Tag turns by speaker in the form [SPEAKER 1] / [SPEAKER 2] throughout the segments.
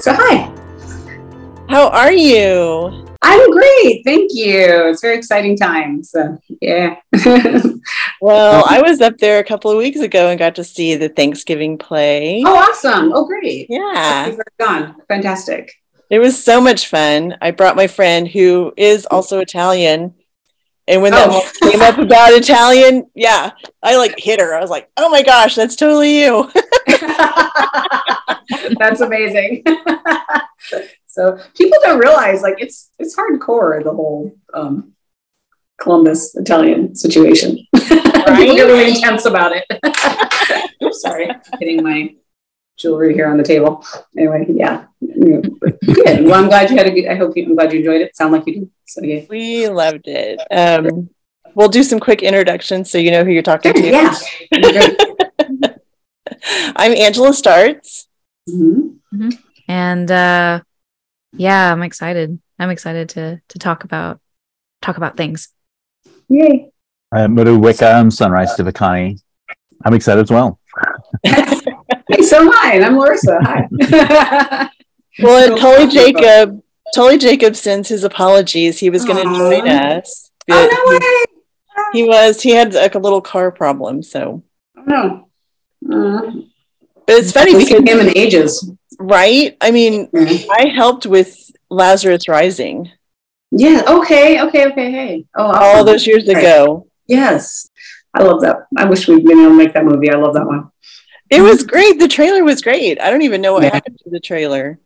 [SPEAKER 1] So, hi.
[SPEAKER 2] How are you?
[SPEAKER 1] I'm great. Thank you. It's a very exciting time. So, yeah.
[SPEAKER 2] well, I was up there a couple of weeks ago and got to see the Thanksgiving play.
[SPEAKER 1] Oh, awesome. Oh, great.
[SPEAKER 2] Yeah.
[SPEAKER 1] Gone. Fantastic.
[SPEAKER 2] It was so much fun. I brought my friend who is also Italian. And when that oh. came up about Italian, yeah, I like hit her. I was like, oh my gosh, that's totally you.
[SPEAKER 1] that's amazing. so people don't realize like it's it's hardcore the whole um, Columbus Italian situation. Right? people get really intense about it. Oops, sorry, hitting my jewelry here on the table. Anyway, yeah. Good. Well, I'm glad you had a good, I hope you, I'm glad you enjoyed it. Sound like you did. So, yeah.
[SPEAKER 2] We loved it. Um, we'll do some quick introductions so you know who you're talking to.
[SPEAKER 1] Yeah.
[SPEAKER 2] I'm Angela Starts.
[SPEAKER 3] Mm-hmm. Mm-hmm. And uh, yeah, I'm excited. I'm excited to to talk about talk about things.
[SPEAKER 1] Yay.
[SPEAKER 4] Uh, Muru Wickham, Sunrise Sivakani. I'm excited as well.
[SPEAKER 1] hey, so hi, I'm Larissa. Hi.
[SPEAKER 2] well, Tully Jacob, Tully Jacob sends his apologies. He was going to join us.
[SPEAKER 1] Oh, no way.
[SPEAKER 2] He was. He had like a little car problem, so.
[SPEAKER 1] Oh, no. Uh,
[SPEAKER 2] but it's funny because
[SPEAKER 1] him in ages,
[SPEAKER 2] right? I mean, mm-hmm. I helped with Lazarus Rising.
[SPEAKER 1] Yeah. Okay. Okay. Okay. Hey.
[SPEAKER 2] Oh, awesome. all those years ago.
[SPEAKER 1] Yes, I love that. I wish we'd been able to make that movie. I love that one.
[SPEAKER 2] It was great. The trailer was great. I don't even know what yeah. happened to the trailer.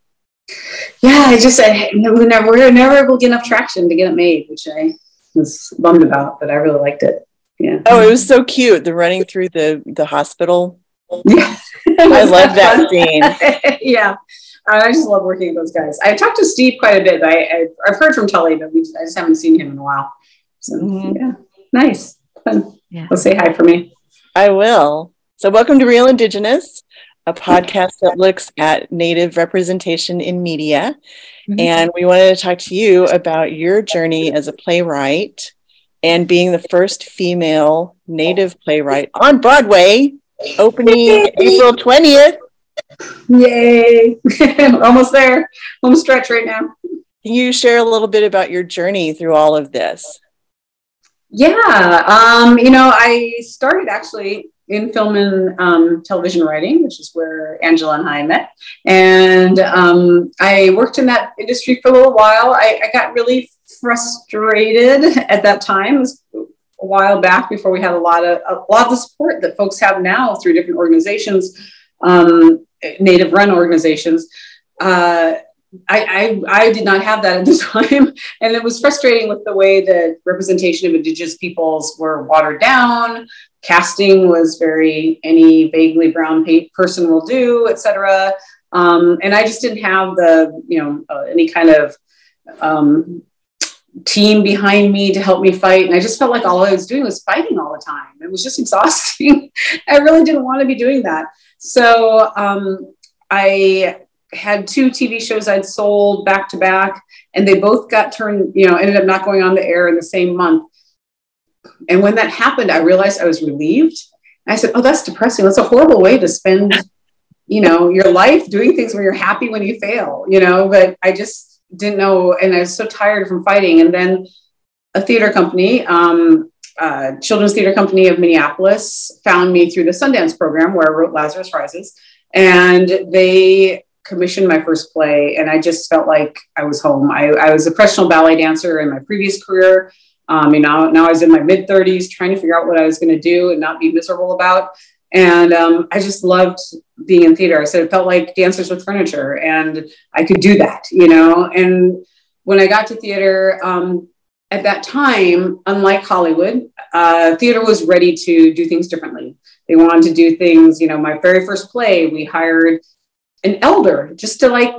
[SPEAKER 1] Yeah, I just said we never we were never able to get enough traction to get it made, which I was bummed about, but I really liked it. Yeah.
[SPEAKER 2] Oh, it was so cute. The running through the the hospital.
[SPEAKER 1] Yeah.
[SPEAKER 2] I love that scene.
[SPEAKER 1] yeah. I just love working with those guys. I talked to Steve quite a bit. I, I have heard from Tully, but we, I just haven't seen him in a while. So mm-hmm. yeah, nice, fun. Yeah. Well, say hi for me.
[SPEAKER 2] I will. So welcome to Reel Indigenous, a podcast that looks at Native representation in media, mm-hmm. and we wanted to talk to you about your journey as a playwright and being the first female Native playwright on Broadway opening April 20th.
[SPEAKER 1] Yay. Almost there. Home stretch right now.
[SPEAKER 2] Can you share a little bit about your journey through all of this?
[SPEAKER 1] Yeah. Um, you know, I started actually in film and um, television writing, which is where Angela and I met. And um, I worked in that industry for a little while. I, I got really frustrated at that time. A while back before we had a lot of a lot of the support that folks have now through different organizations, um, native run organizations. Uh, I, I, I did not have that at the time, and it was frustrating with the way that representation of Indigenous peoples were watered down. Casting was very any vaguely brown person will do, etc. Um, and I just didn't have the you know uh, any kind of um, team behind me to help me fight. And I just felt like all I was doing was fighting all the time. It was just exhausting. I really didn't want to be doing that. So um, I had two TV shows I'd sold back to back, and they both got turned, you know, ended up not going on the air in the same month. And when that happened, I realized I was relieved. I said, Oh, that's depressing. That's a horrible way to spend, you know, your life doing things where you're happy when you fail, you know, but I just, didn't know, and I was so tired from fighting. And then a theater company, um, uh, Children's Theater Company of Minneapolis, found me through the Sundance program where I wrote Lazarus Rises, and they commissioned my first play. And I just felt like I was home. I, I was a professional ballet dancer in my previous career. Um, you know, now I was in my mid 30s trying to figure out what I was going to do and not be miserable about. And um, I just loved being in theater. I said it felt like dancers with furniture, and I could do that, you know. And when I got to theater, um, at that time, unlike Hollywood, uh, theater was ready to do things differently. They wanted to do things, you know. My very first play, we hired an elder just to like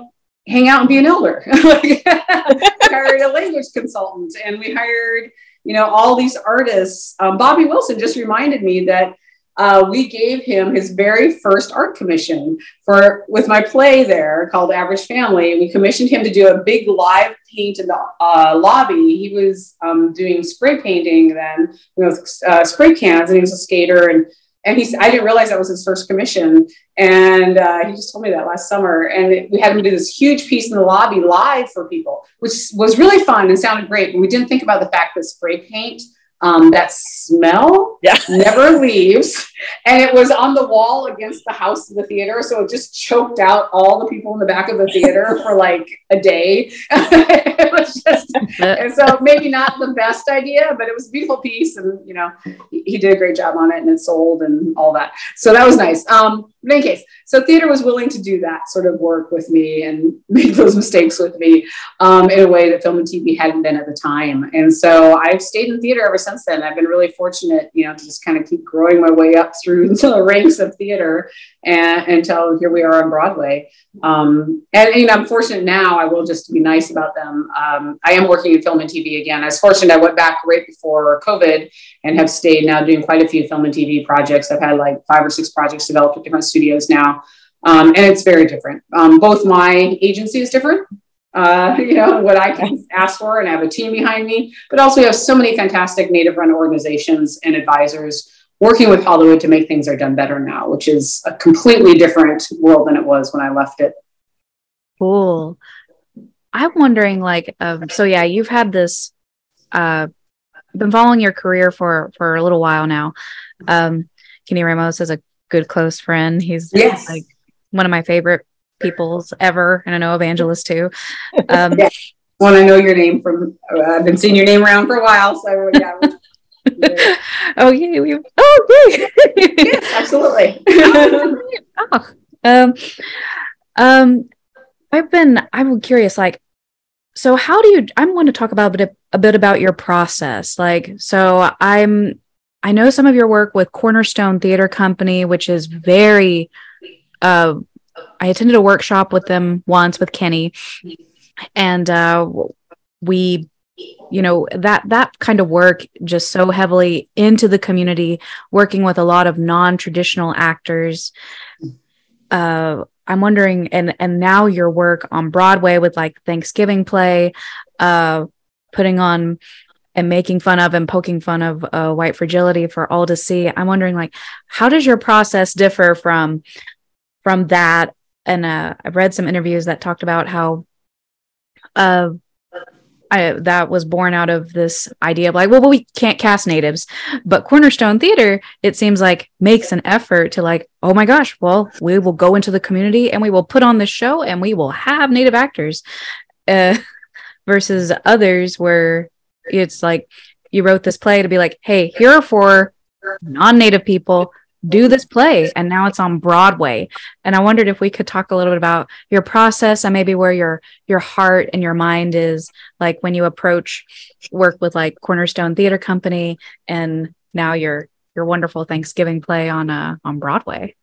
[SPEAKER 1] hang out and be an elder. we hired a language consultant, and we hired, you know, all these artists. Um, Bobby Wilson just reminded me that uh, we gave him his very first art commission for with my play there called Average Family. We commissioned him to do a big live paint in the uh, lobby. He was um, doing spray painting then with uh, spray cans, and he was a skater and and he's I didn't realize that was his first commission, and uh, he just told me that last summer, and it, we had him do this huge piece in the lobby live for people, which was really fun and sounded great. But we didn't think about the fact that spray paint um, that smell
[SPEAKER 2] Yeah.
[SPEAKER 1] never leaves. And it was on the wall against the house of the theater. So it just choked out all the people in the back of the theater for like a day. it was just, and so maybe not the best idea, but it was a beautiful piece. And, you know, he, he did a great job on it and it sold and all that. So that was nice. Um, in any case, so theater was willing to do that sort of work with me and make those mistakes with me um, in a way that film and TV hadn't been at the time. And so I've stayed in theater ever since then. I've been really fortunate, you know, to just kind of keep growing my way up through the ranks of theater and, until here we are on Broadway. Um, and, know, I'm fortunate now, I will just be nice about them. Um, I am working in film and TV again. I was fortunate I went back right before COVID and have stayed now doing quite a few film and TV projects. I've had like five or six projects developed at different studios now. Um, and it's very different. Um, both my agency is different, uh, you know, what I can ask for, and I have a team behind me, but also we have so many fantastic native run organizations and advisors working with Hollywood to make things are done better now, which is a completely different world than it was when I left it.
[SPEAKER 3] Cool. I'm wondering, like, um, so yeah, you've had this, uh, been following your career for for a little while now. Um, Kenny Ramos is a good close friend. He's
[SPEAKER 1] Yes.
[SPEAKER 3] like one of my favorite peoples ever, and I know Evangelist too. Um,
[SPEAKER 1] Yeah. When I know your name from, uh, I've been seeing your name around for a while, so yeah. Yeah.
[SPEAKER 3] oh yeah, we, oh great.
[SPEAKER 1] yes, absolutely.
[SPEAKER 3] oh, um, um, I've been, I'm curious, like, so how do you, I'm going to talk about a bit, a bit about your process. Like, so I'm, I know some of your work with Cornerstone Theater Company, which is very, uh, I attended a workshop with them once with Kenny and, uh, we, you know, that, that kind of work just so heavily into the community, working with a lot of non-traditional actors. Uh i'm wondering and and now your work on broadway with like thanksgiving play uh putting on and making fun of and poking fun of uh, white fragility for all to see. I'm wondering like how does your process differ from from that? And uh i've read some interviews that talked about how uh I, that was born out of this idea of like, well, we can't cast natives, but Cornerstone Theater, it seems like makes an effort to like, oh my gosh, well, we will go into the community and we will put on this show and we will have native actors, uh, versus others where it's like you wrote this play to be like, hey, here are four non-native people do this play and now it's on broadway and i wondered if we could talk a little bit about your process and maybe where your your heart and your mind is like when you approach work with like cornerstone theater company and now your your wonderful thanksgiving play on uh on broadway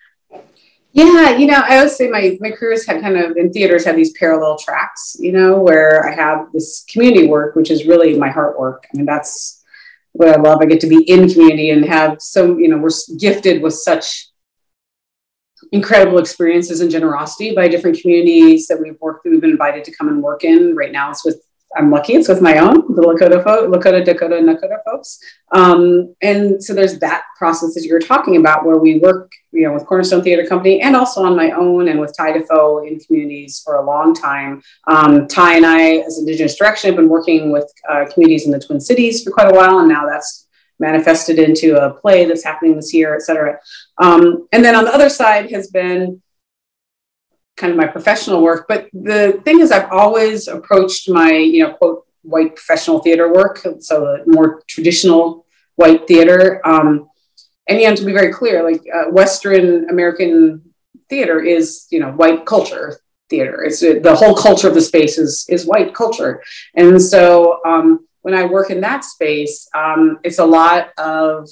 [SPEAKER 1] Yeah, you know, I always say my my careers had kind of in theaters have these parallel tracks, you know, where I have this community work, which is really my heart work. I mean, that's what I love. I get to be in community and have so, you know, we're gifted with such incredible experiences and generosity by different communities that we've worked we've been invited to come and work in. Right now it's with I'm lucky it's with my own, the Lakota folk, Lakota, Dakota, Nakota folks. Um, and so there's that process that you were talking about where we work, you know, with Cornerstone Theater Company and also on my own and with Ty Defoe in communities for a long time. Um, Ty and I, as Indigenous Direction, have been working with uh, communities in the Twin Cities for quite a while, and now that's manifested into a play that's happening this year, et cetera. Um, and then on the other side has been kind of my professional work. But the thing is, I've always approached my, you know, quote, white professional theater work, so more traditional white theater. Um, and yeah, to be very clear, like uh, Western American theater is, you know, white culture theater. It's uh, the whole culture of the space is is white culture, and so um, when I work in that space, um, it's a lot of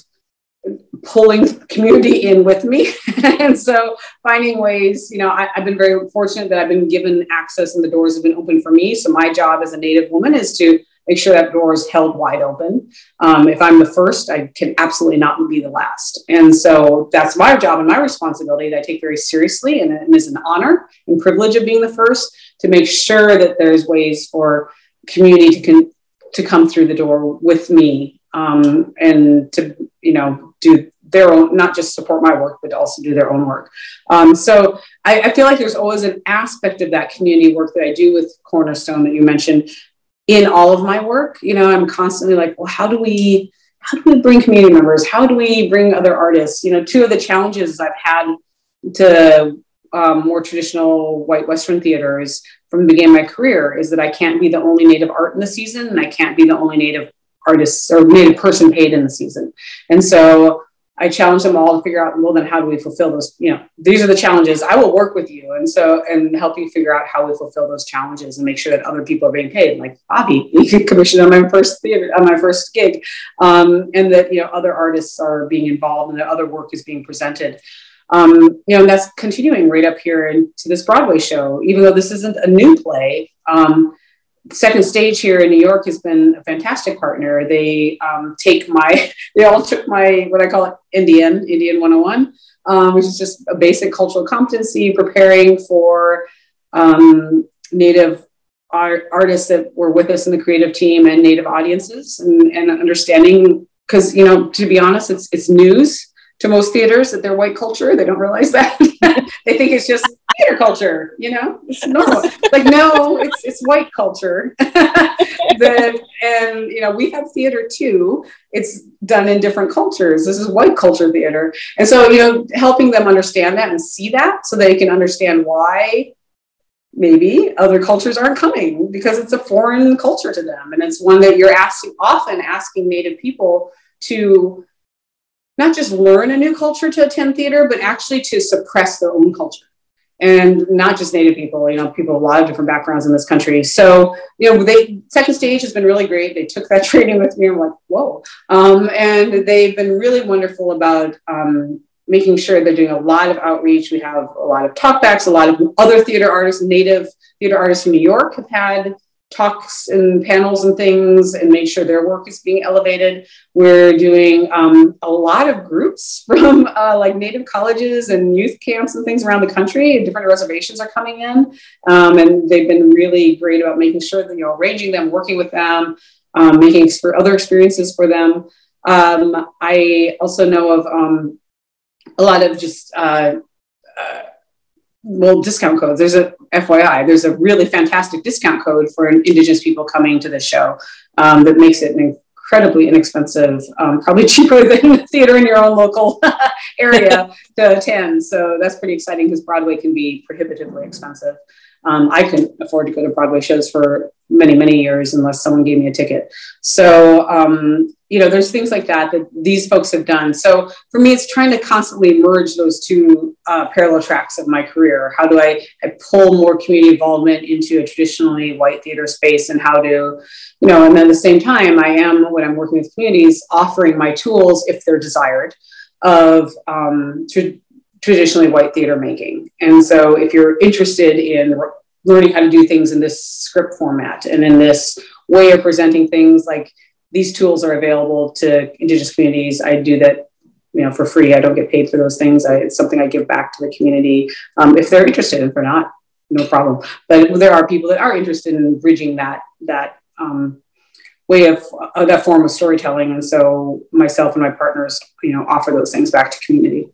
[SPEAKER 1] pulling community in with me. and so finding ways, you know, I, have been very fortunate that I've been given access and the doors have been open for me. So my job as a Native woman is to make sure that door is held wide open. Um, if I'm the first, I can absolutely not be the last. And so that's my job and my responsibility that I take very seriously and, and is an honor and privilege of being the first to make sure that there's ways for community to, con- to come through the door with me um, and to, you know, do their own, not just support my work, but also do their own work. Um, so I, I, feel like there's always an aspect of that community work that I do with Cornerstone that you mentioned in all of my work. You know, I'm constantly like, well, how do we, how do we bring community members? How do we bring other artists? You know, two of the challenges I've had to um, more traditional white Western theaters from the beginning of my career is that I can't be the only Native art in the season, and I can't be the only Native artist or made a person paid in the season. And so I challenge them all to figure out, well, then how do we fulfill those? You know, these are the challenges. I will work with you, and so and help you figure out how we fulfill those challenges and make sure that other people are being paid. Like Bobby, commissioned on my first theater, on my first gig, um, and that you know other artists are being involved and that other work is being presented. Um, you know, and that's continuing right up here into this Broadway show, even though this isn't a new play. Um, Second Stage here in New York has been a fantastic partner. They um, take my, they all took my, what I call it, Indian, Indian 101, um, which is just a basic cultural competency, preparing for um, Native art, artists that were with us in the creative team and Native audiences and, and understanding, because, you know, to be honest, it's, it's news to most theaters that they're white culture. They don't realize that. they think it's just theater culture, you know, it's normal. like, no, it's, it's white culture. that, and, you know, we have theater too. It's done in different cultures. This is white culture theater. And so, you know, helping them understand that and see that so they can understand why maybe other cultures aren't coming because it's a foreign culture to them. And it's one that you're asking, often asking Native people to not just learn a new culture to attend theater, but actually to suppress their own culture. And not just Native people, you know, people of a lot of different backgrounds in this country. So, you know, they second stage has been really great. They took that training with me. I'm like, whoa. Um, and they've been really wonderful about um, making sure they're doing a lot of outreach. We have a lot of talkbacks, a lot of other theater artists, native theater artists from New York have had talks and panels and things and make sure their work is being elevated. We're doing um, a lot of groups from uh, like native colleges and youth camps and things around the country. Different reservations are coming in, um, and they've been really great about making sure that you know arranging them, working with them, um, making exp- other experiences for them. Um, I also know of um, a lot of just uh, uh, well discount codes there's a fyi there's a really fantastic discount code for indigenous people coming to this show um, that makes it an incredibly inexpensive um, probably cheaper than the theater in your own local area to attend so that's pretty exciting because broadway can be prohibitively expensive um, I couldn't afford to go to Broadway shows for many, many years unless someone gave me a ticket. So, um, you know, there's things like that that these folks have done. So for me, it's trying to constantly merge those two uh, parallel tracks of my career. How do I, I pull more community involvement into a traditionally white theater space and how to, you know, and then at the same time, I am, when I'm working with communities, offering my tools if they're desired of um, to traditionally white theater making. And so if you're interested in learning how to do things in this script format and in this way of presenting things like these tools are available to indigenous communities. I do that you know for free. I don't get paid for those things. I, it's something i give back to the community um, if they're interested. If they're not no problem. But there are people that are interested in bridging that that um, way of uh, that form of storytelling. And so myself and my partners you know offer those things back to community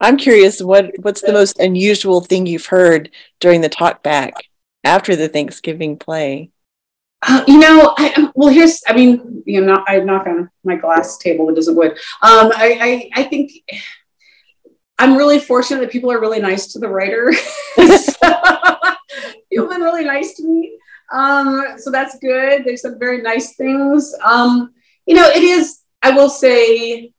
[SPEAKER 2] I'm curious what what's the most unusual thing you've heard during the talk back after the Thanksgiving play?
[SPEAKER 1] Uh, you know, I, well, here's, I mean, you know, I knock on my glass table that doesn't wood. Um, I, I, I think I'm really fortunate that people are really nice to the writer. people have been really nice to me. Um, so that's good. They've said very nice things. Um, you know, it is, I will say,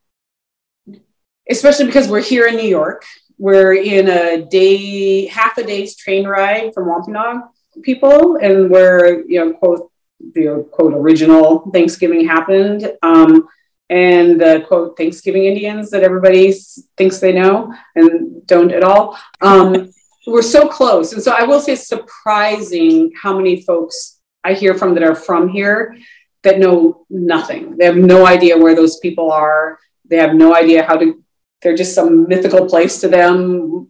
[SPEAKER 1] especially because we're here in New York. We're in a day, half a day's train ride from Wampanoag people, and where you know quote the quote original Thanksgiving happened, um, and the quote Thanksgiving Indians that everybody thinks they know and don't at all. Um, we're so close, and so I will say it's surprising how many folks I hear from that are from here that know nothing. They have no idea where those people are. They have no idea how to they're just some mythical place to them.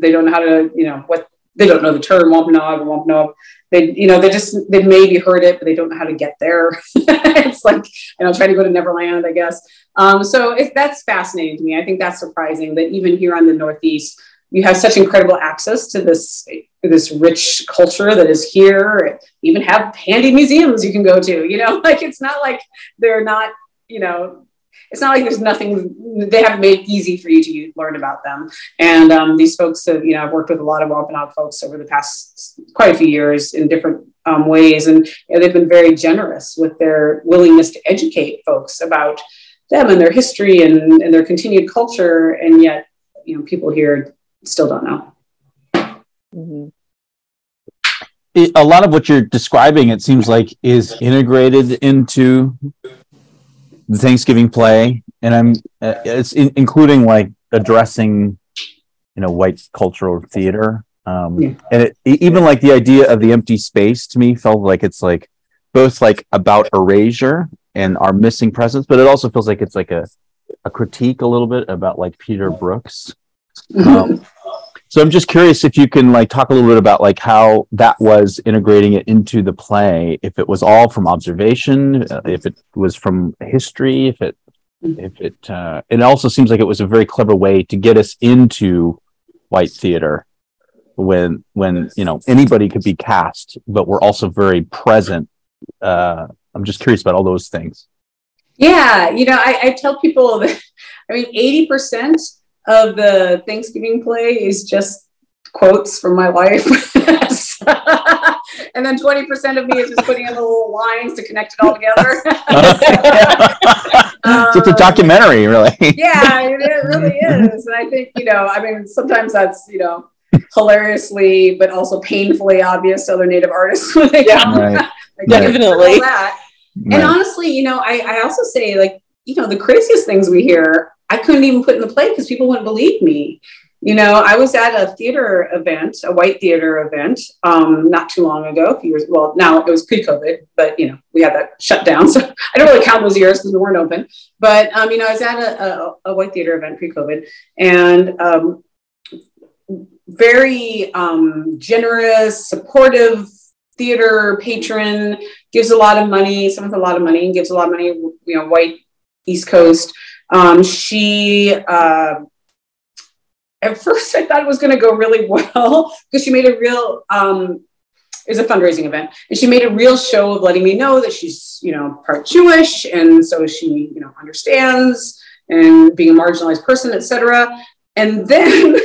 [SPEAKER 1] They don't know how to, you know, what they don't know the term Wampanoag or Wampanoag. they, you know, they just they maybe heard it, but they don't know how to get there. it's like you know, trying to go to Neverland, I guess. Um, so that's fascinating to me. I think that's surprising that even here on the Northeast, you have such incredible access to this this rich culture that is here. even have handy museums you can go to. You know, like it's not like they're not. You know, it's not like there's nothing they haven't made it easy for you to learn about them. And um, these folks have, you know, I've worked with a lot of Wampanoag folks over the past quite a few years in different um, ways, and you know, they've been very generous with their willingness to educate folks about them and their history and, and their continued culture. And yet, you know, people here still don't know.
[SPEAKER 4] Mm-hmm. It, a lot of what you're describing, it seems like, is integrated into the Thanksgiving play, and I'm uh, it's in, including like addressing, you know, white cultural theater. Um, yeah. And it, even like the idea of the empty space to me felt like it's like both like about erasure and our missing presence, but it also feels like it's like a a critique a little bit about like Peter Brooks. Um, so I'm just curious if you can like talk a little bit about like how that was integrating it into the play. If it was all from observation, uh, if it was from history, if it if it uh, it also seems like it was a very clever way to get us into white theater when when you know anybody could be cast, but we're also very present. Uh, I'm just curious about all those things.
[SPEAKER 1] Yeah, you know, I, I tell people that I mean, eighty percent of the Thanksgiving play is just quotes from my life. and then 20% of me is just putting in the little lines to connect it all together.
[SPEAKER 4] um, it's a documentary, really.
[SPEAKER 1] yeah, it, it really is. And I think, you know, I mean, sometimes that's, you know, hilariously, but also painfully obvious to other Native artists when they
[SPEAKER 2] yeah, come. Right. Definitely.
[SPEAKER 1] That. Right. And honestly, you know, I, I also say, like, you know, the craziest things we hear I couldn't even put in the play because people wouldn't believe me. You know, I was at a theater event, a white theater event, um, not too long ago, a few years. Well, now it was pre-COVID, but you know, we had that shut down, so I don't really count those years because we weren't open. But um, you know, I was at a, a, a white theater event pre-COVID, and um, very um, generous, supportive theater patron gives a lot of money. Someone with a lot of money gives a lot of money. You know, white East Coast um, she, uh, at first, I thought it was going to go really well because she made a real, um, it was a fundraising event, and she made a real show of letting me know that she's, you know, part Jewish, and so she, you know, understands and being a marginalized person, etc. And then,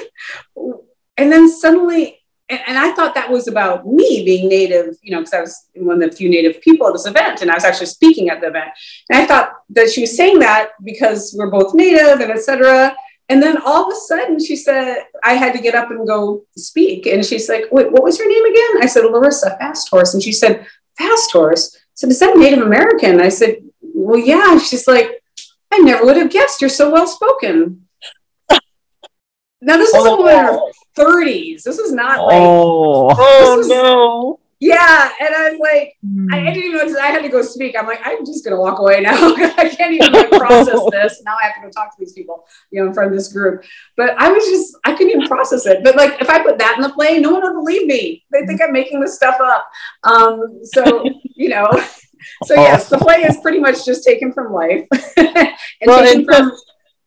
[SPEAKER 1] and then suddenly and, and, I thought that was about me being Native, you know, because I was one of the few Native people at this event, and I was actually speaking at the event. And I thought that she was saying that because we're both Native and etc. And then all of a sudden, she said I had to get up and go speak, and she's like, "Wait, what was your name again?" I said, "Larissa FastHorse," and she said, "FastHorse." I said, "Is that Native American?" I said, "Well, yeah." She's like, "I never would have guessed. You're so well spoken." Now this is oh, a 30s. This is not like
[SPEAKER 2] oh, oh no.
[SPEAKER 1] Yeah, and I was like, mm. I, didn't even know I had to go speak. I'm like, I'm just gonna walk away now. I can't even like, process this. Now I have to go talk to these people, you know, in front of this group. But I was just, I couldn't even process it. But like, if I put that in the play, no one will believe me. They think I'm making this stuff up. Um, so you know, so yes, the play is pretty much just taken from life and well, taken from,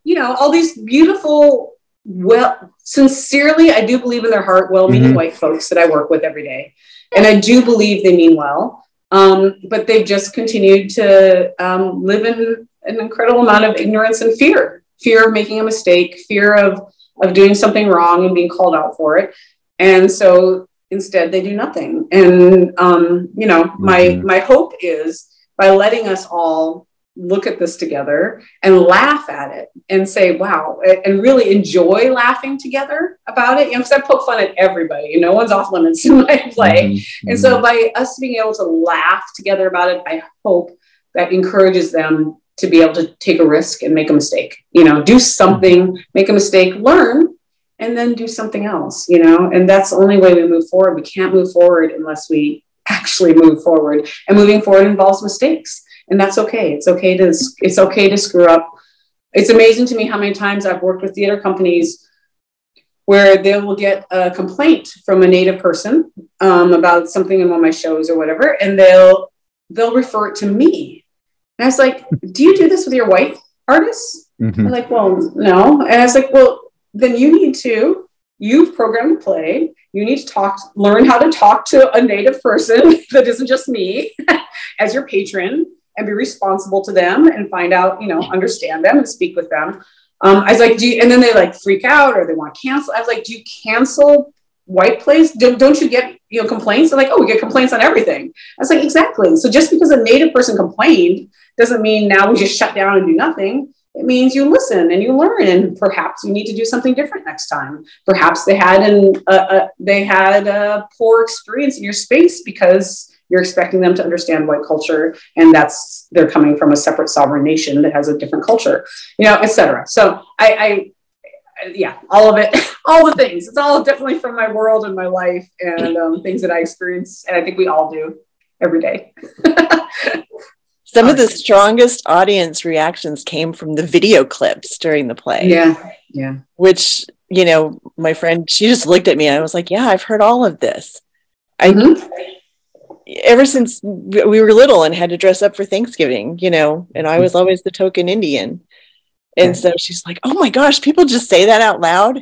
[SPEAKER 1] you know, all these beautiful well, sincerely, I do believe in their heart, well meaning mm-hmm. white folks that I work with every day. And I do believe they mean well. Um, but they've just continued to um, live in an incredible amount of ignorance and fear fear of making a mistake, fear of, of doing something wrong and being called out for it. And so instead, they do nothing. And, um, you know, mm-hmm. my, my hope is by letting us all look at this together and laugh at it and say, wow, and really enjoy laughing together about it. You know, because I poke fun at everybody, you know, no one's off limits in my play. Mm-hmm. And so by us being able to laugh together about it, I hope that encourages them to be able to take a risk and make a mistake, you know, do something, make a mistake, learn, and then do something else, you know, and that's the only way we move forward. We can't move forward unless we actually move forward. And moving forward involves mistakes and that's okay. It's okay to it's okay to screw up. It's amazing to me how many times I've worked with theater companies where they will get a complaint from a native person um, about something in one of my shows or whatever, and they'll they'll refer it to me. And I was like, "Do you do this with your white artists?"
[SPEAKER 4] Mhm.
[SPEAKER 1] They're like, "Well, no." And I was like, "Well, then you need to. You've programmed the play. You need to talk, learn how to talk to a native person that isn't just me as your patron, and be responsible to them and find out, you know, understand them and speak with them." Um, I was like, do you, and then they like freak out or they want to cancel. I was like, do you cancel white plays? Don't, don't you get, you know, complaints? They're like, oh, we get complaints on everything. I was like, exactly. So just because a native person complained doesn't mean now we just shut down and do nothing. It means you listen and you learn, and perhaps you need to do something different next time. Perhaps they had an uh, uh, they had a poor experience in your space because you're expecting them to understand white culture, and that's they're coming from a separate sovereign nation that has a different culture, you know, etc. So I, I, yeah, all of it, all the things. It's all definitely from my world and my life and um, things that I experience, and I think we all do every day.
[SPEAKER 2] Some of the strongest audience reactions came from the video clips during the play.
[SPEAKER 1] Yeah, yeah.
[SPEAKER 2] Which, you know, my friend, she just looked at me and I was like, Yeah, I've heard all of this. I
[SPEAKER 1] Mhm.
[SPEAKER 2] Ever since we were little and had to dress up for Thanksgiving, you know, and I was always the token Indian. And so she's like, Oh my gosh, people just say that out loud.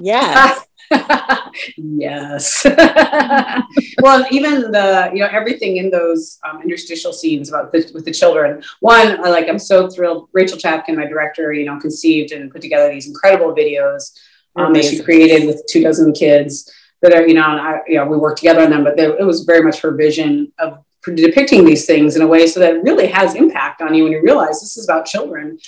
[SPEAKER 2] Yeah.
[SPEAKER 1] yes. well, even the you know everything in those um, interstitial scenes about the, with the children. One, I like I'm so thrilled. Rachel Chavkin, my director, you know, conceived and put together these incredible videos um, that she created with two dozen kids that are you know, and I you know we worked together on them, but they, it was very much her vision of depicting these things in a way so that it really has impact on you when you realize this is about children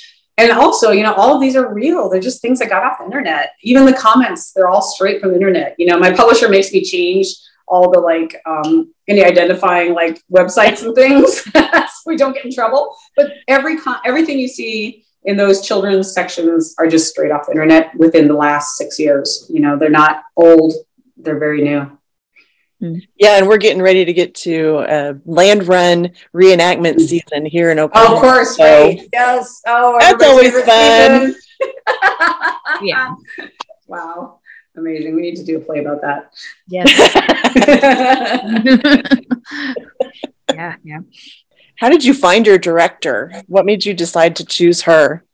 [SPEAKER 1] and also, you know, all of these are real. They're just things that got off the internet. Even the comments, they're all straight from the internet. You know, my publisher makes me change all the like um, any identifying like websites and things so we don't get in trouble. But every con- everything you see in those children's sections are just straight off the internet within the last six years. You know, they're not old; they're very new.
[SPEAKER 2] Yeah, and we're getting ready to get to uh, land run reenactment season here in
[SPEAKER 1] Oh,
[SPEAKER 2] Oklahoma.
[SPEAKER 1] of course,
[SPEAKER 2] So-
[SPEAKER 1] right? Yes. Oh,
[SPEAKER 2] That's always fun.
[SPEAKER 3] Yeah.
[SPEAKER 1] Wow. Amazing. We need to do a play about that.
[SPEAKER 3] Yes. yeah. Yeah.
[SPEAKER 2] How did you find your director? What made you decide to choose her?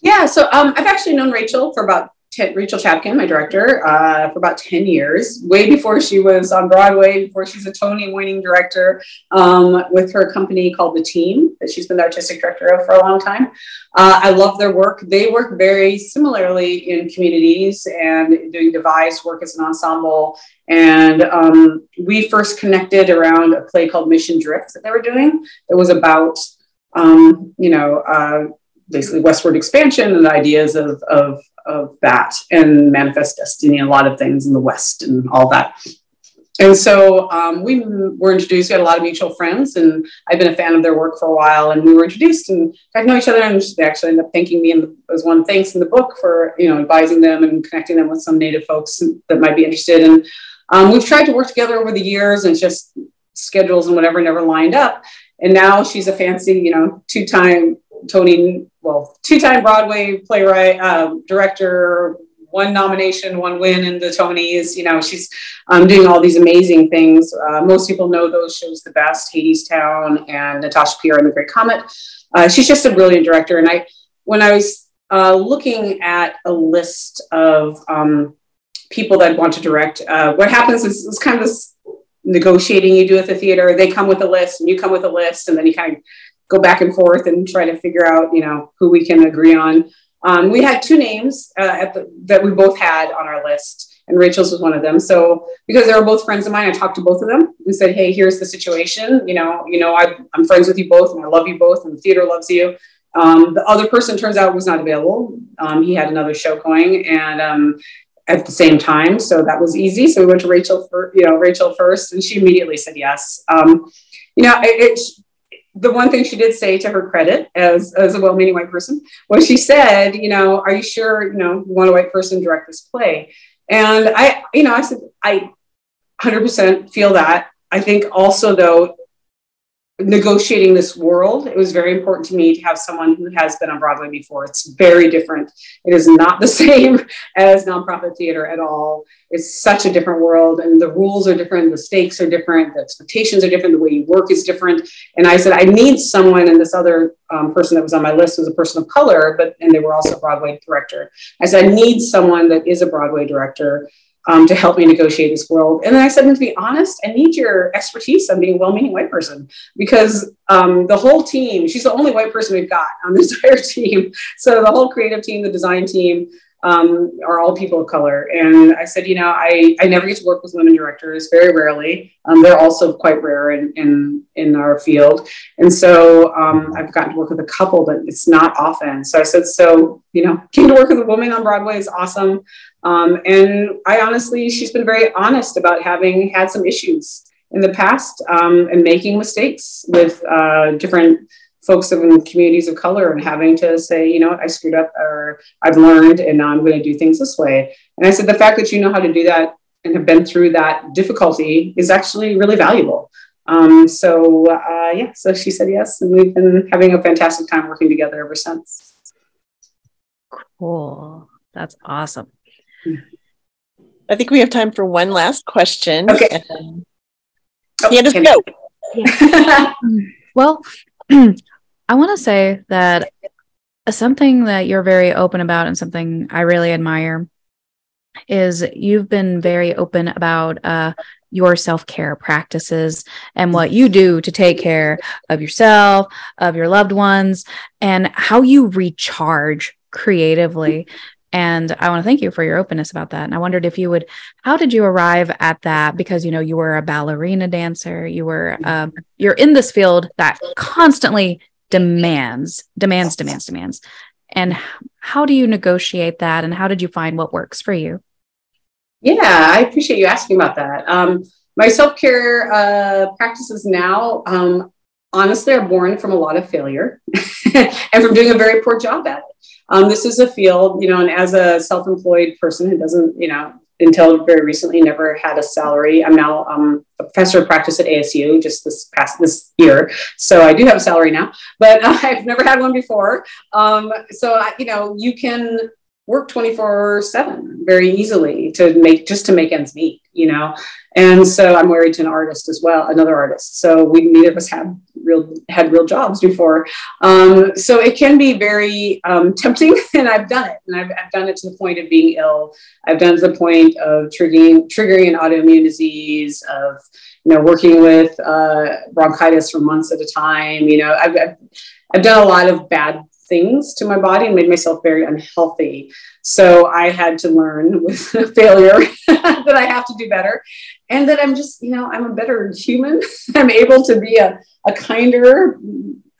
[SPEAKER 1] yeah. So um, I've actually known Rachel for about 10, Rachel Chavkin, my director, uh, for about 10 years, way before she was on Broadway, before she's a Tony winning director um, with her company called The Team that she's been the artistic director of for a long time. Uh, I love their work. They work very similarly in communities and doing device work as an ensemble. And um, we first connected around a play called Mission Drift that they were doing. It was about, um, you know, uh, basically westward expansion and ideas of, of, of that and manifest destiny a lot of things in the West and all that. And so um, we were introduced, we had a lot of mutual friends, and I've been a fan of their work for a while. And we were introduced and got to know each other. And they actually ended up thanking me in the, as one thanks in the book for you know advising them and connecting them with some Native folks that might be interested. And um, we've tried to work together over the years, and just schedules and whatever never lined up. And now she's a fancy, you know, two-time Tony, well, two-time Broadway playwright, um, director, one nomination, one win in the Tonys. You know, she's um, doing all these amazing things. Uh, most people know those shows the best, Hadestown and Natasha Pierre and the Great Comet. Uh, she's just a brilliant director. And I, when I was uh, looking at a list of um, people that want to direct, uh, what happens is it's kind of this negotiating you do at the theater. They come with a list and you come with a list, and then you kind of go back and forth and try to figure out, you know, who we can agree on. Um, we had two names uh, the, that we both had on our list, and Rachel's was one of them. So because they were both friends of mine, I talked to both of them and said, "Hey, here's the situation. You know, you know, I, I'm friends with you both, and I love you both, and the theater loves you." Um, the other person turns out was not available. Um, he had another show going, and um, at the same time, so that was easy. So we went to Rachel for you know Rachel first, and she immediately said yes. Um, you know, it, it, the one thing she did say to her credit as, as a well-meaning white person was she said, you know, are you sure, you know, you want a white person direct this play? And I, you know, I said, I 100% feel that. I think also though, negotiating this world, it was very important to me to have someone who has been on Broadway before. It's very different. It is not the same as nonprofit theater at all. It's such a different world, and the rules are different, the stakes are different, the expectations are different, the way you work is different. And I said, I need someone, and this other um, person that was on my list was a person of color, but and they were also Broadway director. I said, I need someone that is a Broadway director um, to help me negotiate this world. And then I said, to be honest, I need your expertise on being a well-meaning white person because um, the whole team, she's the only white person we've got on the entire team. So the whole creative team, the design team, um, are all people of color. And I said, you know, I, I never get to work with women directors, very rarely. Um, they're also quite rare in, in, in our field. And so um, I've gotten to work with a couple, but it's not often. So I said, so, you know, getting to work with a woman on Broadway is awesome. Um, and I honestly, she's been very honest about having had some issues in the past um, and making mistakes with uh, different folks in communities of color and having to say, you know, I screwed up or I've learned and now I'm going to do things this way. And I said, the fact that you know how to do that and have been through that difficulty is actually really valuable. Um, so, uh, yeah, so she said yes. And we've been having a fantastic time working together ever since.
[SPEAKER 3] Cool. That's awesome.
[SPEAKER 2] I think we have time for one last question.
[SPEAKER 1] Okay.
[SPEAKER 2] Um, Candace, go.
[SPEAKER 3] Yeah. well, I want to say that something that you're very open about and something I really admire is you've been very open about uh, your self care practices and what you do to take care of yourself, of your loved ones, and how you recharge creatively. And I want to thank you for your openness about that. And I wondered if you would, how did you arrive at that? Because you know you were a ballerina dancer, you were, um, you're in this field that constantly demands, demands, demands, demands. And how do you negotiate that? And how did you find what works for you?
[SPEAKER 1] Yeah, I appreciate you asking about that. Um, my self care uh, practices now, um, honestly, are born from a lot of failure and from doing a very poor job at it. Um, this is a field, you know, and as a self employed person who doesn't, you know, until very recently never had a salary. I'm now um, a professor of practice at ASU just this past this year, so I do have a salary now, but I've never had one before. Um, so I, you know, you can work 24 7 very easily to make just to make ends meet you know? And so i'm married to an artist as well another artist. So we neither of us have real had real jobs before. Um, so it can be very um, tempting and i've done it. And I've, I've, done it to the point of being ill. I've done to the point of triggering triggering an autoimmune disease of you know working with uh, bronchitis for months at a time you know? I've, I've, I've done a lot of bad things to my body and made myself very unhealthy. So I had to learn with failure that I have to do better and that I'm just, you know, I'm a better human. I'm able to be a, a kinder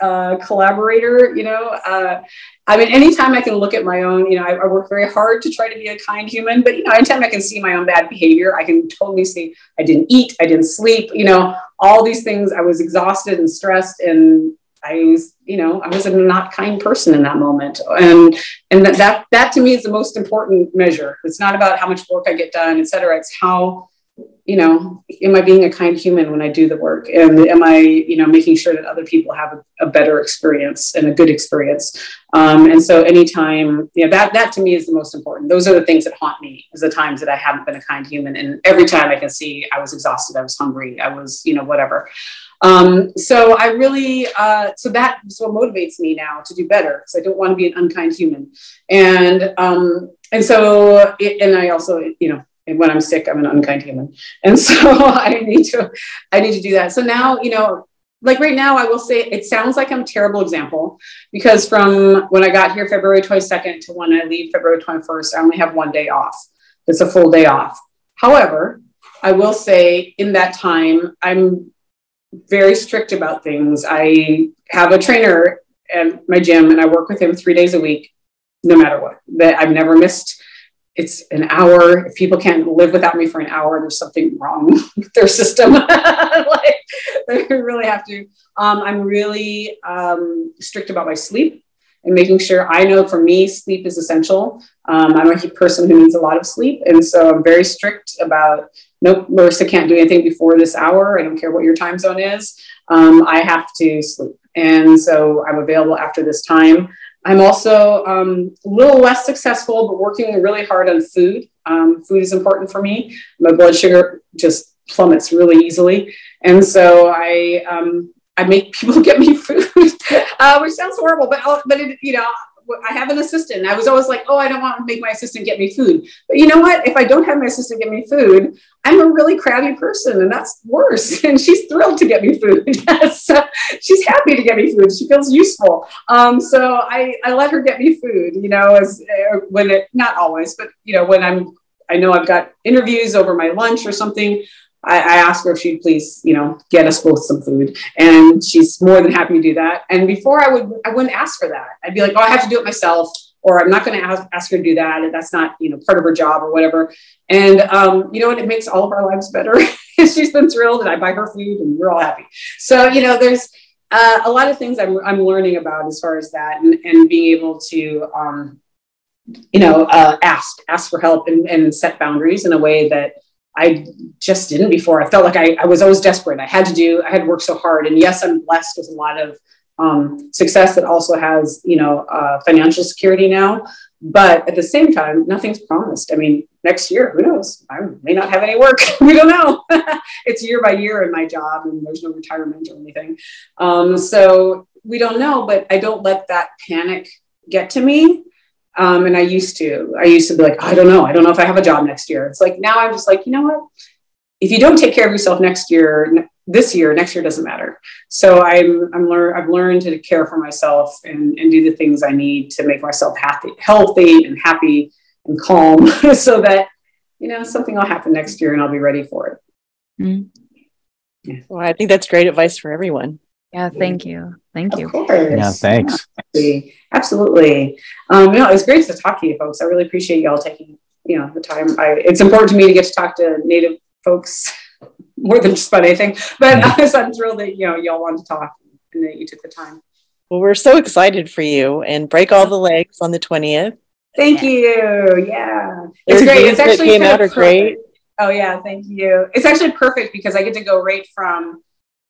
[SPEAKER 1] uh, collaborator, you know. Uh, I mean, anytime I can look at my own, you know, I, I, work very hard to try to be a kind human, but, you know, anytime I can see my own bad behavior, I can totally see I didn't eat, I didn't sleep, you know, all these things. I was exhausted and stressed and I was, you know, I was a not kind person in that moment. And and that, that that to me is the most important measure. It's not about how much work I get done, et cetera. It's how, you know, am I being a kind human when I do the work? And am I, you know, making sure that other people have a, a better experience and a good experience? Um, and so anytime, you know, that that to me is the most important. Those are the things that haunt me is the times that I haven't been a kind human. And every time I can see I was exhausted, I was hungry, I was, you know, whatever. Um, so I really, uh, so that's what motivates me now to do better because I don't want to be an unkind human. And, um, and so, it, and I also, you know, when I'm sick, I'm an unkind human. And so I need to, I need to do that. So now, you know, like right now, I will say it sounds like I'm a terrible example because from when I got here February 22nd to when I leave February 21st, I only have one day off. It's a full day off. However, I will say in that time, I'm very strict about things. I have a trainer at my gym and I work with him three days a week, no matter what. That I've never missed. It's an hour. If people can't live without me for an hour, there's something wrong with their system. like they really have to. Um, I'm really um, strict about my sleep. And making sure I know for me, sleep is essential. Um, I'm a person who needs a lot of sleep. And so I'm very strict about nope, Marissa can't do anything before this hour. I don't care what your time zone is. Um, I have to sleep. And so I'm available after this time. I'm also um, a little less successful, but working really hard on food. Um, food is important for me. My blood sugar just plummets really easily. And so I, um, I make people get me food, uh, which sounds horrible, but but it, you know I have an assistant. I was always like, oh, I don't want to make my assistant get me food. But you know what? If I don't have my assistant get me food, I'm a really crabby person, and that's worse. And she's thrilled to get me food. so she's happy to get me food. She feels useful. Um, so I, I let her get me food. You know, as uh, when it not always, but you know when I'm I know I've got interviews over my lunch or something. I, I asked her if she'd please, you know, get us both some food, and she's more than happy to do that. And before I would, I wouldn't ask for that. I'd be like, oh, I have to do it myself, or I'm not going to ask, ask her to do that. And that's not, you know, part of her job or whatever. And um, you know what? It makes all of our lives better. she's been thrilled, and I buy her food, and we're all happy. So you know, there's uh, a lot of things I'm, I'm learning about as far as that, and, and being able to. Um, you know, uh, ask ask for help and, and set boundaries in a way that I just didn't before. I felt like I, I was always desperate. I had to do, I had worked so hard. And yes, I'm blessed with a lot of um, success that also has, you know, uh, financial security now. But at the same time, nothing's promised. I mean, next year, who knows? I may not have any work. we don't know. it's year by year in my job, and there's no retirement or anything. Um, so we don't know, but I don't let that panic get to me. Um, and I used to, I used to be like, I don't know. I don't know if I have a job next year. It's like now I'm just like, you know what? If you don't take care of yourself next year, this year, next year doesn't matter. So I'm, I'm learn, I've learned to care for myself and, and do the things I need to make myself happy, healthy and happy and calm so that, you know, something will happen next year and I'll be ready for it.
[SPEAKER 2] Mm-hmm. Yeah. Well, I think that's great advice for everyone.
[SPEAKER 3] Yeah, thank you. Thank you.
[SPEAKER 4] Yeah, thanks.
[SPEAKER 1] Absolutely. Absolutely. Um, you know, it was great to talk to you folks. I really appreciate y'all taking, you know, the time. I, it's important to me to get to talk to Native folks more than just about anything. But I'm thrilled that, you know, y'all wanted to talk and that you took the time.
[SPEAKER 2] Well, we're so excited for you and break all the legs on the 20th.
[SPEAKER 1] Thank you. Yeah. It's great. It's actually came out are great. Oh yeah, thank you. It's actually perfect because I get to go right from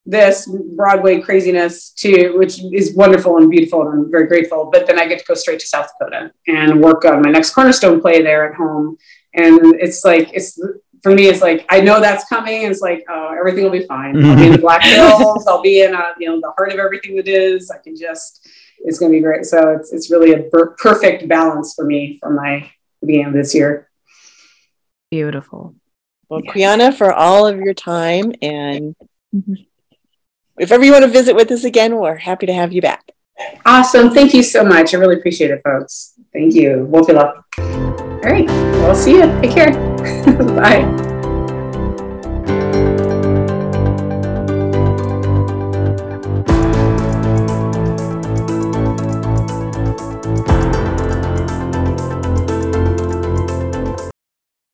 [SPEAKER 1] this Broadway craziness to which is wonderful and beautiful and I'm very grateful. But then I get to go straight to South Dakota and work on my next cornerstone play there at home. And it's like it's for me, it's like I know that's coming. It's like oh, everything will be fine. I'll be in the Black Hills. I'll be in a, you know the heart of everything that is. I can just it's going to be great. So it's it's really a per- perfect balance for me for my beginning of this year.
[SPEAKER 3] Beautiful.
[SPEAKER 2] Well, yeah. Quiana, for all of your time and mm-hmm if ever you want to visit with us again, we're happy to have you back.
[SPEAKER 1] Awesome. Thank you so much. I really appreciate it, folks. Thank you. Woke you up. All right. Well, see you. Take care. Bye.